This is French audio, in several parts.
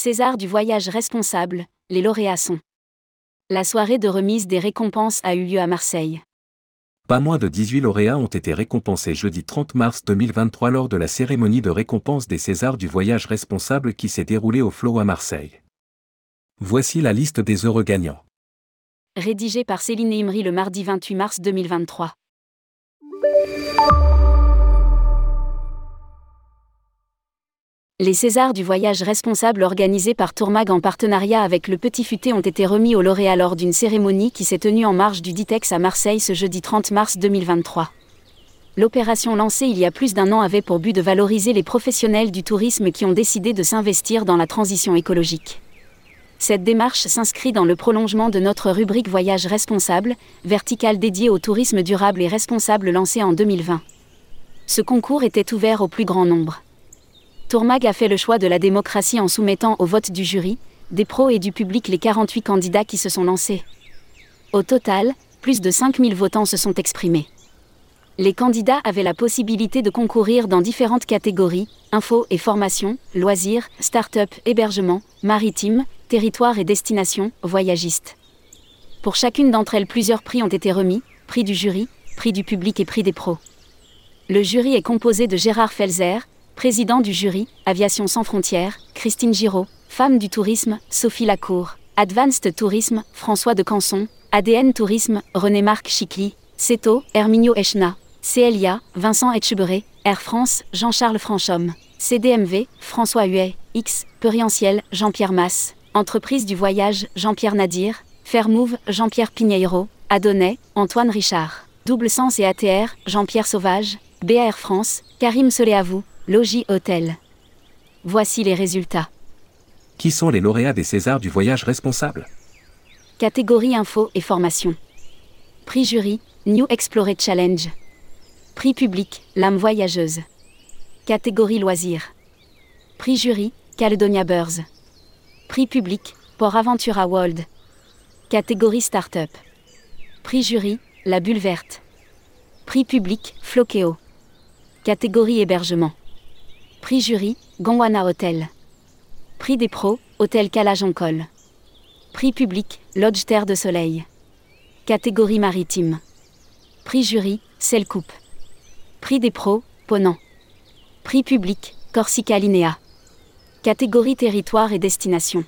César du voyage responsable, les lauréats sont. La soirée de remise des récompenses a eu lieu à Marseille. Pas moins de 18 lauréats ont été récompensés jeudi 30 mars 2023 lors de la cérémonie de récompense des Césars du voyage responsable qui s'est déroulée au Flow à Marseille. Voici la liste des heureux gagnants. Rédigé par Céline Imri le mardi 28 mars 2023. Les Césars du voyage responsable organisés par Tourmag en partenariat avec le Petit Futé ont été remis aux lauréats lors d'une cérémonie qui s'est tenue en marge du Ditex à Marseille ce jeudi 30 mars 2023. L'opération lancée il y a plus d'un an avait pour but de valoriser les professionnels du tourisme qui ont décidé de s'investir dans la transition écologique. Cette démarche s'inscrit dans le prolongement de notre rubrique Voyage responsable, verticale dédiée au tourisme durable et responsable lancée en 2020. Ce concours était ouvert au plus grand nombre. Tourmag a fait le choix de la démocratie en soumettant au vote du jury, des pros et du public les 48 candidats qui se sont lancés. Au total, plus de 5000 votants se sont exprimés. Les candidats avaient la possibilité de concourir dans différentes catégories info et formation, loisirs, start-up, hébergement, maritime, territoire et destination, voyagiste. Pour chacune d'entre elles, plusieurs prix ont été remis prix du jury, prix du public et prix des pros. Le jury est composé de Gérard Felzer, président du jury, Aviation sans frontières, Christine Giraud, femme du tourisme, Sophie Lacour, Advanced Tourisme, François de Canson, ADN Tourisme, René-Marc Chicly, CETO, Herminio Echna, CLIA, Vincent Etcheberé, Air France, Jean-Charles Franchomme, CDMV, François Huet, X, Perientiel, Jean-Pierre Masse, Entreprise du voyage, Jean-Pierre Nadir, Fairmove, Jean-Pierre Pigneiro, Adonnet, Antoine Richard, Double Sens et ATR, Jean-Pierre Sauvage, BAR France, Karim Soleavou, Logis Hôtel. Voici les résultats. Qui sont les lauréats des Césars du voyage responsable Catégorie info et formation. Prix jury, New Explorer Challenge. Prix public, L'âme voyageuse. Catégorie loisirs. Prix jury, Caledonia Birds. Prix public, Port Aventura World. Catégorie Startup. Prix jury, La Bulle Verte. Prix public, Floqueo. Catégorie hébergement. Prix jury, Gondwana Hotel. Prix des pros, Hôtel Calage en Col. Prix public, Lodge Terre de Soleil. Catégorie maritime. Prix jury, Coupe. Prix des pros, Ponant. Prix public, Corsica Linea. Catégorie territoire et destination.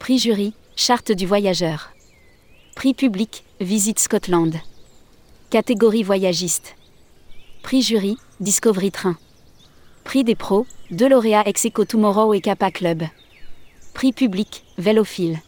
Prix jury, Charte du voyageur. Prix public, Visite Scotland. Catégorie voyagiste. Prix jury, Discovery Train. Prix des pros, lauréats ex Tomorrow et Kappa Club. Prix public, Vélophile.